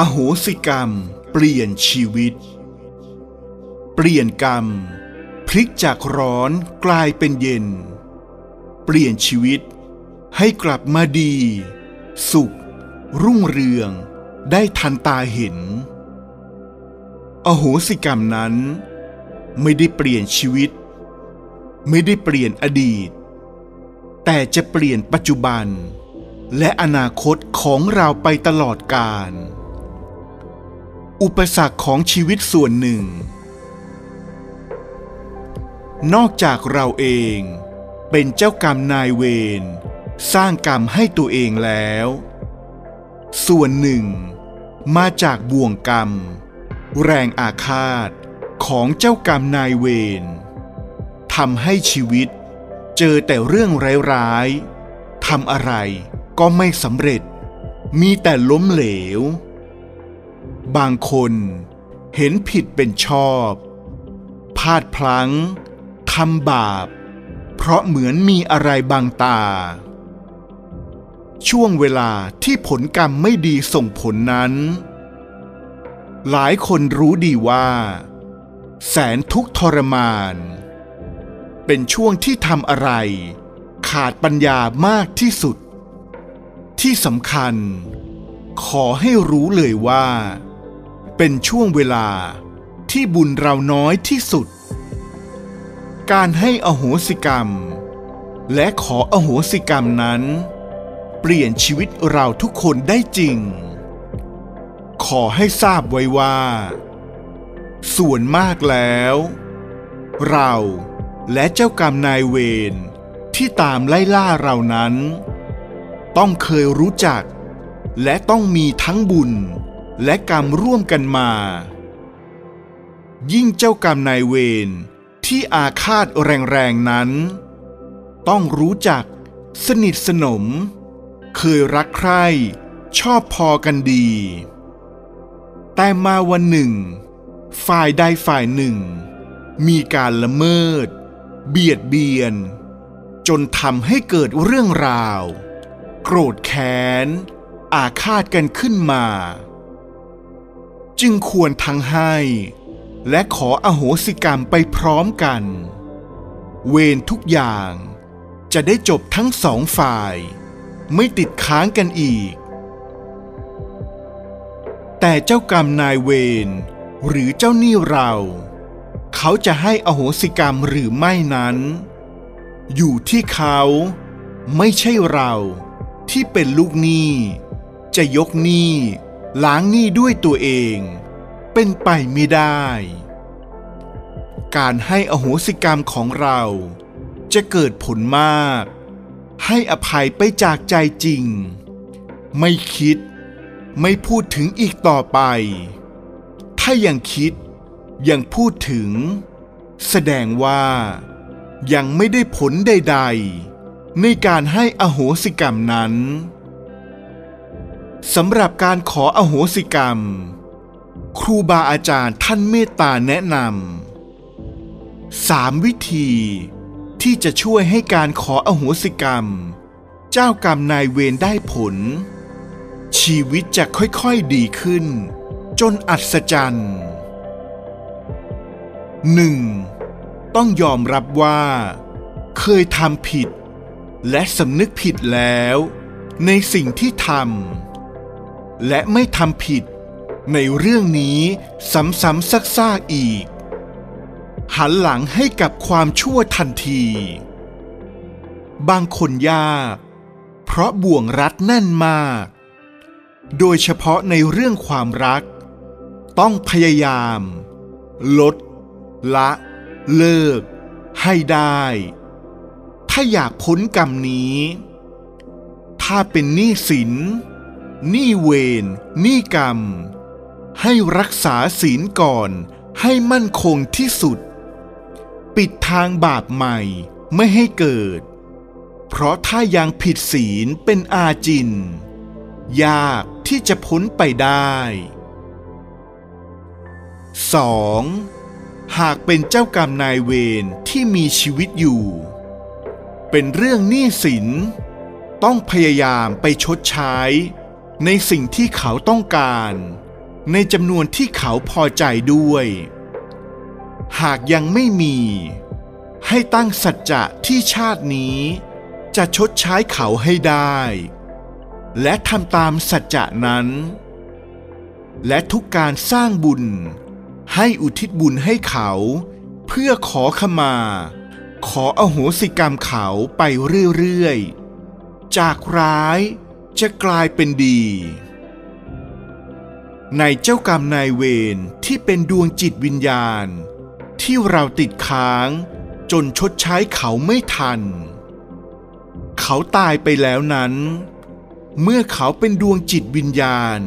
อโหสิกรรม เปลี่ยนชีวิต เปลี่ยนกรรม พลิกจากร้อนกลายเป็นเย็น เปลี่ยนชีวิต ให้กลับมาดี สุข รุ่งเรือง ได้ทันตาเห็น อโหสิกรรมนั้น ไม่ได้เปลี่ยนชีวิต ไม่ได้เปลี่ยนอดีต แต่จะเปลี่ยนปัจจุบัน และอนาคตของเราไปตลอดกาล อุปสรรคของชีวิตส่วนหนึ่ง นอกจากเราเองเป็นเจ้ากรรมนายเวรสร้างกรรมให้ตัวเองแล้ว ส่วนหนึ่ง มาจากบ่วงกรรม แรงอาฆาตของเจ้ากรรมนายเวรทำให้ชีวิตเจอแต่เรื่องร้ายๆทำอะไรก็ไม่สำเร็จ มีแต่ล้มเหลว บางคนเห็นผิดเป็นชอบพลาดพลั้งทำบาป เพราะเหมือนมีอะไรบางตา ช่วงเวลาที่ผลกรรมไม่ดีส่งผลนั้น หลายคนรู้ดีว่า แสนทุกทรมาน เป็นช่วงที่ทำอะไร ขาดปัญญามากที่สุด ที่สำคัญ ขอให้รู้เลยว่า เป็นช่วงเวลาที่บุญเราน้อยที่สุด การให้อโหสิกรรม และขออโหสิกรรมนั้น เปลี่ยนชีวิตเราทุกคนได้จริง ขอให้ทราบไว้ว่า ส่วนมากแล้ว เราและเจ้ากรรมนายเวรที่ตามไล่ล่าเรานั้น ต้องเคยรู้จัก และต้องมีทั้งบุญ และกรรมร่วมกันมา ยิ่งเจ้ากรรมนายเวรที่อาฆาตแรงๆนั้น ต้องรู้จัก สนิทสนม เคยรักใคร่ชอบพอกันดี แต่มาวันหนึ่ง ฝ่ายใดฝ่ายหนึ่ง มีการละเมิด เบียดเบียน จนทำให้เกิดเรื่องราว โกรธแค้น อาฆาตกันขึ้นมา จึงควรทั้งให้ และขออโหสิกรรมไปพร้อมกัน เวรทุกอย่างจะได้จบทั้งสองฝ่าย ไม่ติดค้างกันอีก แต่เจ้ากรรมนายเวรหรือเจ้าหนี้เรา เขาจะให้อโหสิกรรมหรือไม่นั้น อยู่ที่เขาไม่ใช่เราที่เป็นลูกหนี้ จะยกหนี้ล้างหนี้ด้วยตัวเอง เป็นไปไม่ได้ การให้อโหสิกรรมของเราจะเกิดผลมาก ให้อภัยไปจากใจจริง ไม่คิด ไม่พูดถึงอีกต่อไป ถ้ายังคิด ยังพูดถึง แสดงว่า ยังไม่ได้ผลใด ๆ ในการให้อโหสิกรรมนั้น สำหรับการขออโหสิกรรม ครูบาอาจารย์ท่านเมตตาแนะนำสามวิธีที่จะช่วยให้การขออโหสิกรรม เจ้ากรรมนายเวรได้ผล ชีวิตจะค่อยๆดีขึ้น จนอัศจรรย์หนึ่งต้องยอมรับว่า เคยทำผิด และสำนึกผิดแล้ว ในสิ่งที่ทำ และไม่ทำผิด ในเรื่องนี้ซ้ำๆซักๆอีก หันหลังให้กับความชั่วทันที บางคนยาก เพราะบ่วงรัดแน่นมาก โดยเฉพาะในเรื่องความรัก ต้องพยายาม ลด ละ เลิก ให้ได้ ถ้าอยากพ้นกรรมนี้ ถ้าเป็นหนี้สิน นี้เวรนี้กรรม ให้รักษาศีลก่อนให้มั่นคงที่สุด ปิดทางบาปใหม่ไม่ให้เกิด เพราะถ้ายังผิดศีลเป็นอาจิน ยากที่จะพ้นไปได้ 2. หากเป็นเจ้ากรรมนายเวรที่มีชีวิตอยู่ เป็นเรื่องหนี้สิน ต้องพยายามไปชดใช้ ในสิ่งที่เขาต้องการ ในจำนวนที่เขาพอใจด้วย หากยังไม่มี ให้ตั้งสัจจะที่ชาตินี้ จะชดใช้เขาให้ได้ และทำตามสัจจะนั้น และทุกการสร้างบุญ ให้อุทิศบุญให้เขา เพื่อขอขมา ขออโหสิกรรมเขาไปเรื่อยๆ จากร้าย จะกลายเป็นดี ในเจ้ากรรมนายเวรที่เป็นดวงจิตวิญญาณ ที่เราติดค้างจนชดใช้เขาไม่ทัน เขาตายไปแล้วนั้น เมื่อเขาเป็นดวงจิตวิญญาณ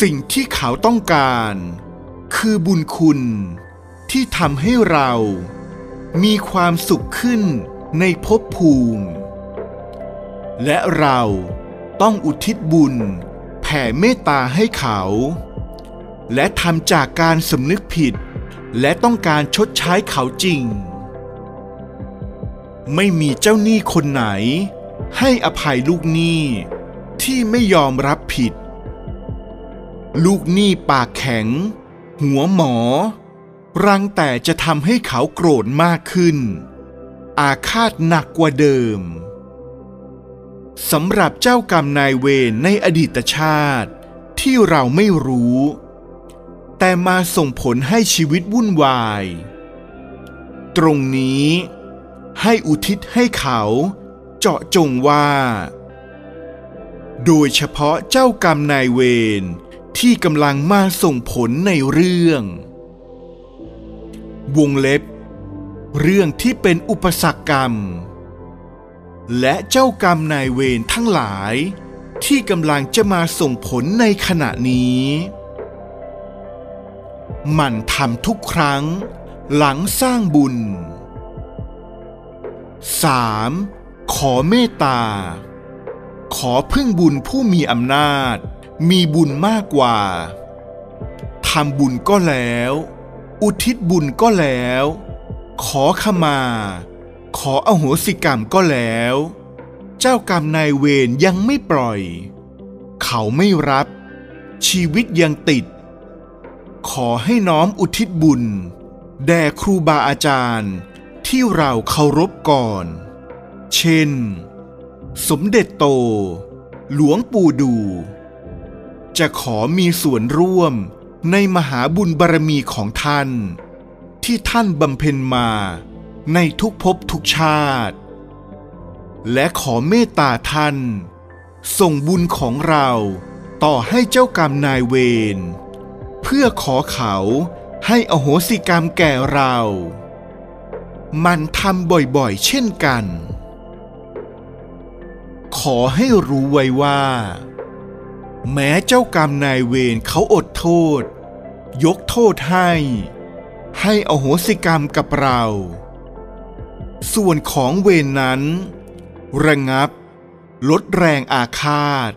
สิ่งที่เขาต้องการ คือบุญคุณที่ทำให้เรา มีความสุขขึ้นในภพภูมิ และเรา ต้องอุทิศบุญ แผ่เมตตาให้เขา และทำจากการสำนึกผิด และต้องการชดใช้เขาจริง ไม่มีเจ้าหนี้คนไหน ให้อภัยลูกหนี้ที่ไม่ยอมรับผิด ลูกหนี้ปากแข็ง หัวหมอ รังแต่จะทำให้เขาโกรธมากขึ้น อาฆาตหนักกว่าเดิม สำหรับเจ้ากรรมนายเวรในอดีตชาติ ที่เราไม่รู้ แต่มาส่งผลให้ชีวิตวุ่นวาย ตรงนี้ ให้อุทิศให้เขาเจาะจงว่า โดยเฉพาะเจ้ากรรมนายเวรที่กำลังมาส่งผลในเรื่อง วงเล็บ เรื่องที่เป็นอุปสรรคกรรม และเจ้ากรรมนายเวรทั้งหลาย ที่กำลังจะมาส่งผลในขณะนี้มันทำทุกครั้ง หลังสร้างบุญ 3. ขอเมตตา ขอพึ่งบุญผู้มีอำนาจ มีบุญมากกว่าทำบุญก็แล้ว อุทิศบุญก็แล้ว ขอขมา ขออโหสิกรรมก็แล้ว เจ้ากรรมนายเวรยังไม่ปล่อย เขาไม่รับ ชีวิตยังติด ขอให้น้อมอุทิศบุญ แด่ครูบาอาจารย์ที่เราเคารพก่อน เช่น สมเด็จโต หลวงปู่ดู จะขอมีส่วนร่วมในมหาบุญบารมีของท่าน ที่ท่านบำเพ็ญมา ในทุกภพทุกชาติ และขอเมตตาท่าน ส่งบุญของเราต่อให้เจ้ากรรมนายเวรเพื่อขอเขาให้อโหสิกรรมแก่เรา มันทำบ่อยๆ เช่นกัน ขอให้รู้ไว้ว่า แม้เจ้ากรรมนายเวรเขาอดโทษ ยกโทษให้ ให้อโหสิกรรมกับเรา ส่วนของเวรนนั้น ระงับ ลดแรงอาฆาต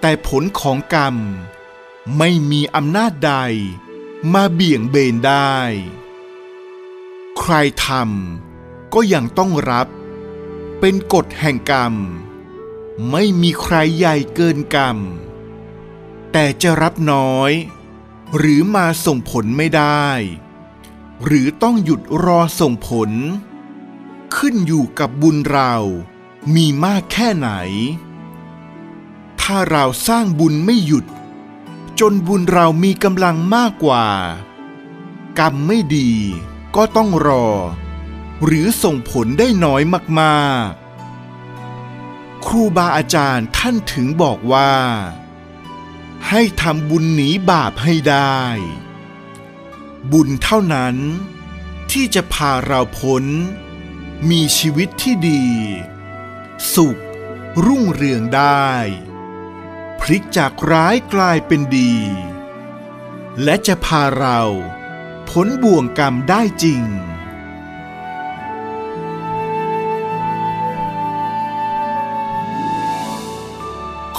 แต่ผลของกรรม ไม่มีอำนาจใด มาเบี่ยงเบนได้ ใครทำก็ยังต้องรับ เป็นกฎแห่งกรรม ไม่มีใครใหญ่เกินกรรม แต่จะรับน้อย หรือมาส่งผลไม่ได้หรือต้องหยุดรอส่งผล ขึ้นอยู่กับบุญเรา มีมากแค่ไหน ถ้าเราสร้างบุญไม่หยุด จนบุญเรามีกำลังมากกว่า กรรมไม่ดีก็ต้องรอ หรือส่งผลได้น้อยมากๆ ครูบาอาจารย์ท่านถึงบอกว่า ให้ทำบุญหนีบาปให้ได้ บุญเท่านั้นที่จะพาเราพ้น มีชีวิตที่ดี สุข รุ่งเรืองได้ พลิกจากร้ายกลายเป็นดี และจะพาเราพ้นบ่วงกรรมได้จริง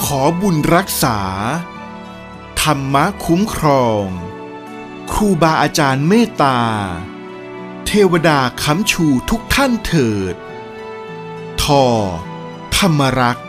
ขอบุญรักษา ธรรมะคุ้มครอง ครูบาอาจารย์เมตตา เทวดาค้ำชูทุกท่านเถิด ทอธรรมรักษ์